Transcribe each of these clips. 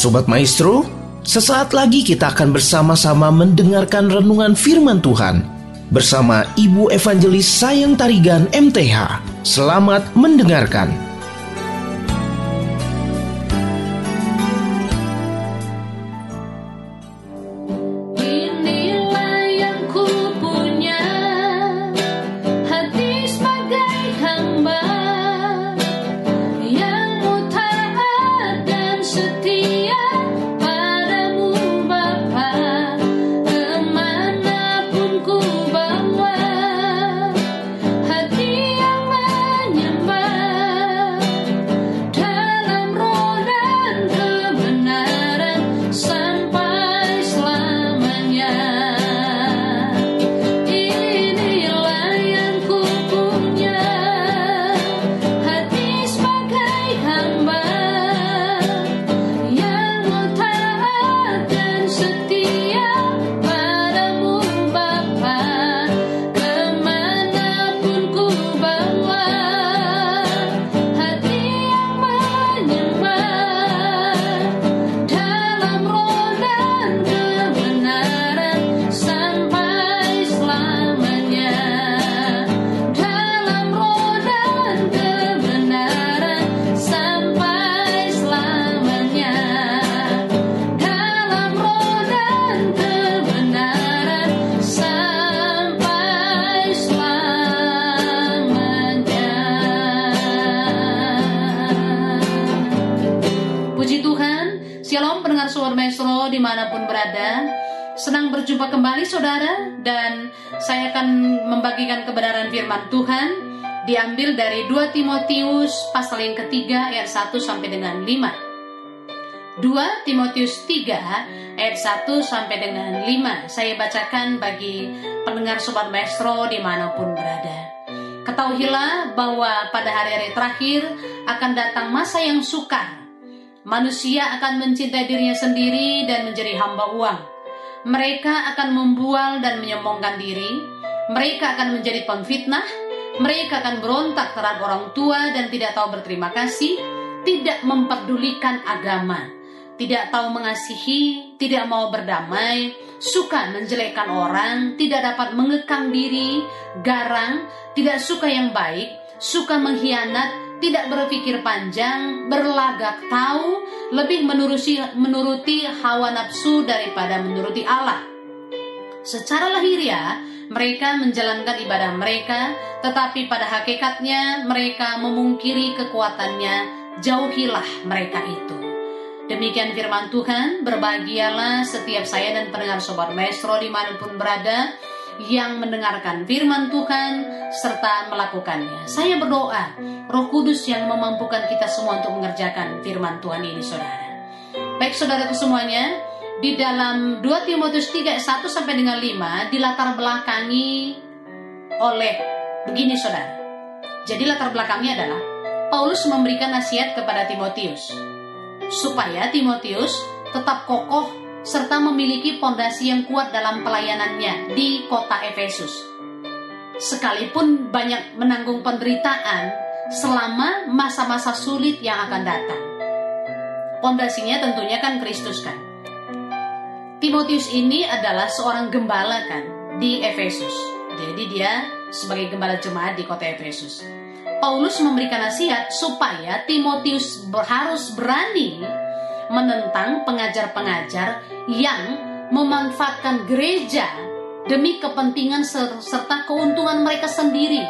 Sobat Maestro, sesaat lagi kita akan bersama-sama mendengarkan renungan firman Tuhan bersama Ibu Evangelis Sayang Tarigan MTH. Selamat mendengarkan. Di mana pun berada. Senang berjumpa kembali saudara dan saya akan membagikan kebenaran firman Tuhan diambil dari 2 Timotius pasal yang ketiga ayat 1 sampai dengan 5. 2 Timotius 3 ayat 1 sampai dengan 5 Saya bacakan bagi pendengar Sobat Maestro di mana pun berada Ketahuilah bahwa pada hari-hari terakhir akan datang masa yang sukar Manusia akan mencintai dirinya sendiri dan menjadi hamba uang. Mereka akan membual dan menyombongkan diri. Mereka akan menjadi pemfitnah. Mereka akan berontak terhadap orang tua dan tidak tahu berterima kasih, tidak memperdulikan agama, tidak tahu mengasihi, tidak mau berdamai, suka menjelekkan orang, tidak dapat mengekang diri, garang, tidak suka yang baik, suka mengkhianat, tidak berpikir panjang, berlagak tahu, lebih menuruti, menuruti hawa nafsu daripada menuruti Allah. Secara lahiriah, mereka menjalankan ibadah mereka, tetapi pada hakikatnya mereka memungkiri kekuatannya. Jauhilah mereka itu. Demikian firman Tuhan, berbahagialah setiap saya dan pendengar Sobat Maestro di mana pun berada, yang mendengarkan firman Tuhan serta melakukannya. Saya berdoa, Roh Kudus yang memampukan kita semua untuk mengerjakan firman Tuhan ini, saudara. Baik saudaraku semuanya, di dalam 2 Timotius 3 ayat 1 sampai dengan 5 dilatar belakangi oleh begini saudara. Jadi latar belakangnya adalah Paulus memberikan nasihat kepada Timotius supaya Timotius tetap kokoh serta memiliki fondasi yang kuat dalam pelayanannya di kota Efesus. Sekalipun banyak menanggung penderitaan selama masa-masa sulit yang akan datang. Pondasinya tentunya kan Kristus kan. Timotius ini adalah seorang gembala kan di Efesus. Jadi dia sebagai gembala jemaat di kota Efesus. Paulus memberikan nasihat supaya Timotius harus berani menentang pengajar-pengajar yang memanfaatkan gereja demi kepentingan serta keuntungan mereka sendiri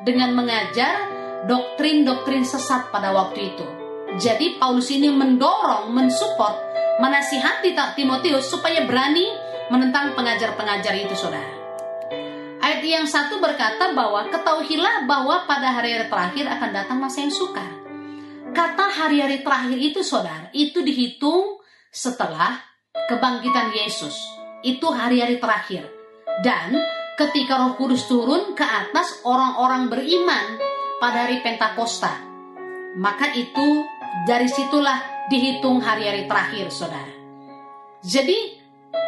dengan mengajar doktrin-doktrin sesat pada waktu itu. Jadi Paulus ini mendorong, mensupport, menasihati Timotius supaya berani menentang pengajar-pengajar itu, saudara. Ayat yang satu berkata bahwa ketahuilah bahwa pada hari-hari terakhir akan datang masa yang sukar. Kata hari-hari terakhir itu saudara, itu dihitung setelah kebangkitan Yesus. Itu hari-hari terakhir. Dan ketika roh kudus turun ke atas orang-orang beriman pada hari Pentakosta. Maka itu dari situlah dihitung hari-hari terakhir saudara. Jadi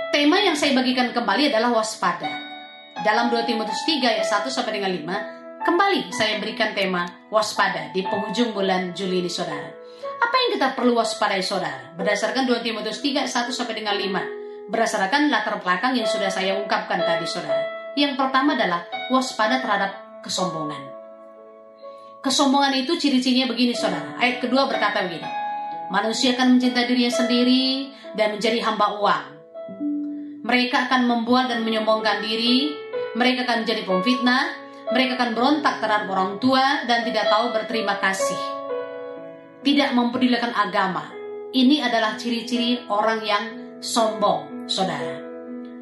tema yang saya bagikan kembali adalah waspada. Dalam 2 Timotius 3 ayat 1 sampai dengan 5 Kembali saya berikan tema waspada di penghujung bulan Juli ini saudara. Apa yang kita perlu waspadai saudara? Berdasarkan 2 Timotius 3, 1 sampai dengan 5. Berdasarkan latar belakang yang sudah saya ungkapkan tadi saudara. Yang pertama adalah waspada terhadap kesombongan. Kesombongan itu ciri-cirinya begini saudara. Ayat kedua berkata begini. Manusia akan mencintai dirinya sendiri dan menjadi hamba uang. Mereka akan membuat dan menyombongkan diri. Mereka akan menjadi pemfitnah. Mereka akan berontak terhadap orang tua dan tidak tahu berterima kasih. Tidak mempedulikan agama. Ini adalah ciri-ciri orang yang sombong, saudara.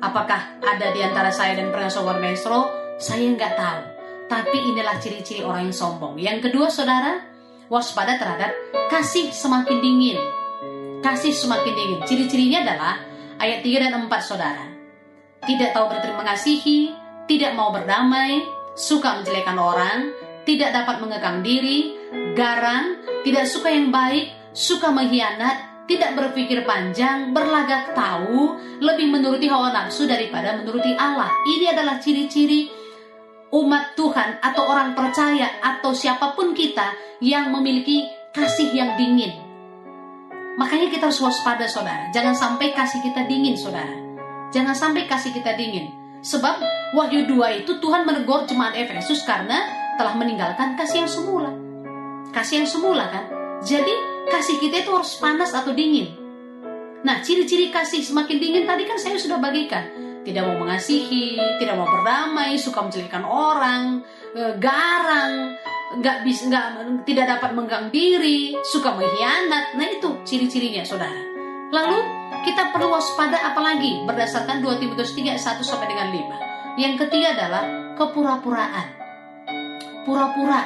Apakah ada di antara saya dan pernah sobat maestro? Saya nggak tahu. Tapi inilah ciri-ciri orang yang sombong. Yang kedua, saudara, waspada terhadap kasih semakin dingin. Kasih semakin dingin. Ciri-cirinya adalah ayat 3 dan 4, saudara. Tidak tahu berterima kasih, tidak mau berdamai, suka menjelekan orang, tidak dapat mengekang diri, garang, tidak suka yang baik, suka mengkhianat, tidak berpikir panjang, berlagak tahu, lebih menuruti hawa nafsu daripada menuruti Allah. Ini adalah ciri-ciri umat Tuhan atau orang percaya atau siapa pun kita yang memiliki kasih yang dingin. Makanya kita harus waspada saudara. Jangan sampai kasih kita dingin saudara. Jangan sampai kasih kita dingin. Sebab Wahyu 2 itu Tuhan menegur jemaat Efesus karena telah meninggalkan kasih yang semula. Kasih yang semula kan. Jadi kasih kita itu harus panas atau dingin. Nah ciri-ciri kasih semakin dingin tadi kan saya sudah bagikan tidak mau mengasihi, tidak mau berdamai, suka menjelekkan orang, e, garang, nggak bisa nggak tidak dapat menggang diri, suka mengkhianat. Nah itu ciri-cirinya, saudara. Lalu kita perlu waspada apalagi berdasarkan 2 Timotius 3 1 sampai dengan 5. Yang ketiga adalah kepura-puraan. Pura-pura.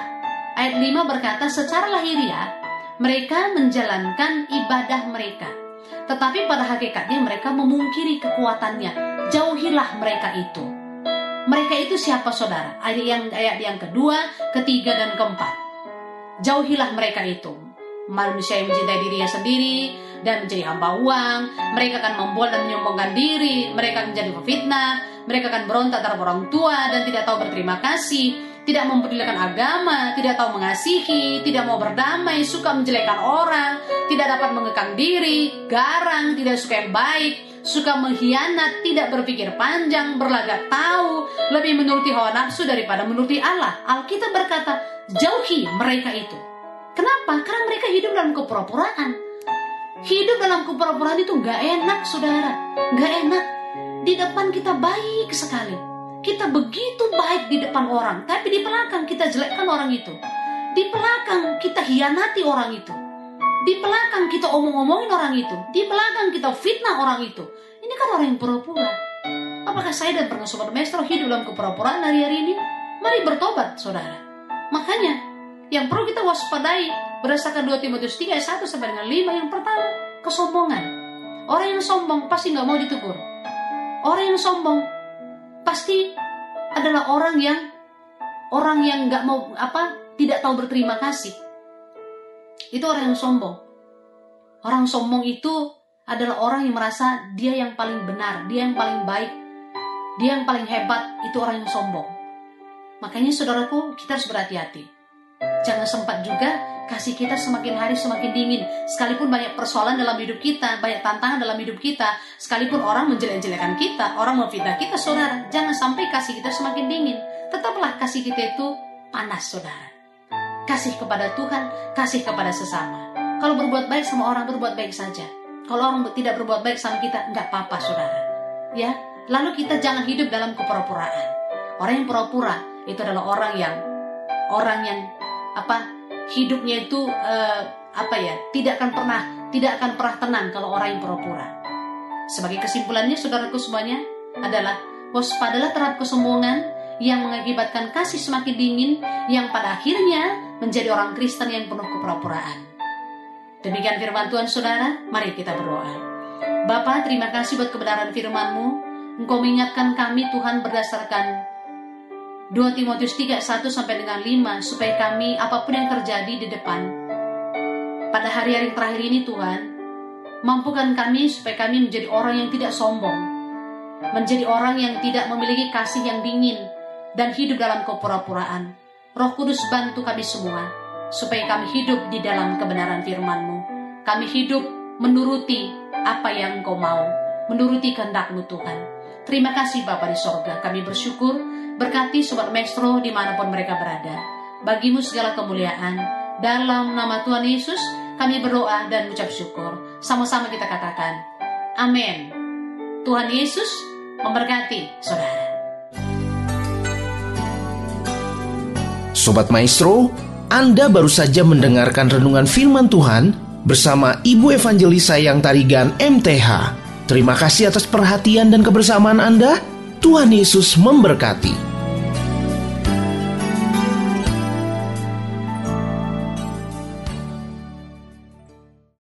Ayat 5 berkata secara lahiriah mereka menjalankan ibadah mereka. Tetapi pada hakikatnya mereka memungkiri kekuatannya jauhilah mereka itu. Mereka itu siapa saudara? Ayat yang ayat yang kedua, ketiga dan keempat. Jauhilah mereka itu. Manusia yang mencintai dirinya sendiri dan menjadi hamba uang, mereka akan membuat dan menyombongkan diri, mereka akan menjadi pefitnah, mereka akan berontak terhadap orang tua dan tidak tahu berterima kasih, tidak mempedulikan agama, tidak tahu mengasihi, tidak mau berdamai, suka menjelekkan orang, tidak dapat mengekang diri, garang, tidak suka yang baik, suka mengkhianat, tidak berpikir panjang, berlagak tahu, lebih menuruti hawa nafsu daripada menuruti Allah. Alkitab berkata, jauhi mereka itu. Kenapa? Karena mereka hidup dalam kepura-puraan. Hidup dalam kepura-puraan itu gak enak, saudara. Gak enak. Di depan kita baik sekali. Kita begitu baik di depan orang, tapi di belakang kita jelekkan orang itu. Di belakang kita hianati orang itu di belakang kita omong-omongin orang itu. Di belakang kita fitnah orang itu. Ini kan orang yang pura-pura. Apakah saya dan pernah sobat maestro hidup dalam kepura-puraan hari-hari ini? Mari bertobat, saudara. Makanya, yang perlu kita waspadai berdasarkan 2 Timotius 3 ayat 1 sampai dengan 5 yang pertama, kesombongan. Orang yang sombong pasti nggak mau ditegur. Orang yang sombong pasti adalah orang yang orang yang nggak mau apa tidak tahu berterima kasih itu orang yang sombong. Orang sombong itu adalah orang yang merasa dia yang paling benar, dia yang paling baik, dia yang paling hebat, itu orang yang sombong. Makanya saudaraku, kita harus berhati-hati. Jangan sempat juga kasih kita semakin hari semakin dingin. Sekalipun banyak persoalan dalam hidup kita, banyak tantangan dalam hidup kita, sekalipun orang menjelek-jelekan kita, orang memfitnah kita, saudara, jangan sampai kasih kita semakin dingin. Tetaplah kasih kita itu panas, saudara kasih kepada Tuhan, kasih kepada sesama. Kalau berbuat baik sama orang, berbuat baik saja. Kalau orang tidak berbuat baik sama kita, nggak apa-apa, saudara. Ya, lalu kita jangan hidup dalam kepura-puraan. Orang yang pura-pura itu adalah orang yang orang yang apa hidupnya itu uh, apa ya tidak akan pernah tidak akan pernah tenang kalau orang yang pura-pura. Sebagai kesimpulannya, saudaraku semuanya adalah waspadalah terhadap kesombongan yang mengakibatkan kasih semakin dingin yang pada akhirnya menjadi orang Kristen yang penuh kepura-puraan. Demikian firman Tuhan saudara, mari kita berdoa. Bapa, terima kasih buat kebenaran firman-Mu. Engkau mengingatkan kami Tuhan berdasarkan 2 Timotius 3, 1 sampai dengan 5 supaya kami apa pun yang terjadi di depan pada hari-hari terakhir ini Tuhan mampukan kami supaya kami menjadi orang yang tidak sombong menjadi orang yang tidak memiliki kasih yang dingin dan hidup dalam kepura-puraan Roh Kudus bantu kami semua. supaya kami hidup di dalam kebenaran firman-Mu. Kami hidup menuruti apa yang Engkau mau, menuruti kehendak-Mu Tuhan. Terima kasih Bapa di sorga, kami bersyukur, berkati Sobat Maestro di mana pun mereka berada. Bagimu segala kemuliaan, dalam nama Tuhan Yesus kami berdoa dan ucap syukur. Sama-sama kita katakan, Amin. Tuhan Yesus memberkati saudara. Sobat Maestro, Anda baru saja mendengarkan renungan firman Tuhan bersama Ibu Evangelis Sayang Tarigan MTH. Terima kasih atas perhatian dan kebersamaan Anda. Tuhan Yesus memberkati.